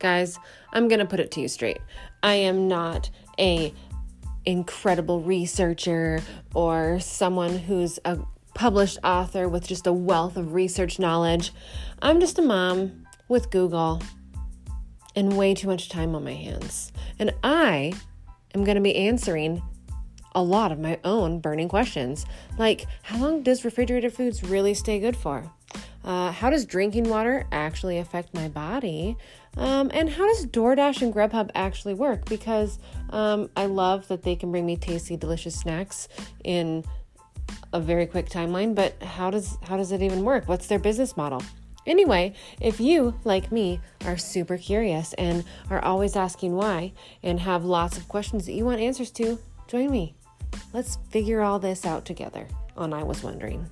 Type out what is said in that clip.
Guys, I'm going to put it to you straight. I am not a incredible researcher or someone who's a published author with just a wealth of research knowledge. I'm just a mom with Google and way too much time on my hands. And I am going to be answering a lot of my own burning questions, like how long does refrigerated foods really stay good for? Uh, how does drinking water actually affect my body? Um, and how does DoorDash and Grubhub actually work? Because um, I love that they can bring me tasty, delicious snacks in a very quick timeline. But how does how does it even work? What's their business model? Anyway, if you, like me, are super curious and are always asking why and have lots of questions that you want answers to, join me. Let's figure all this out together on I Was Wondering.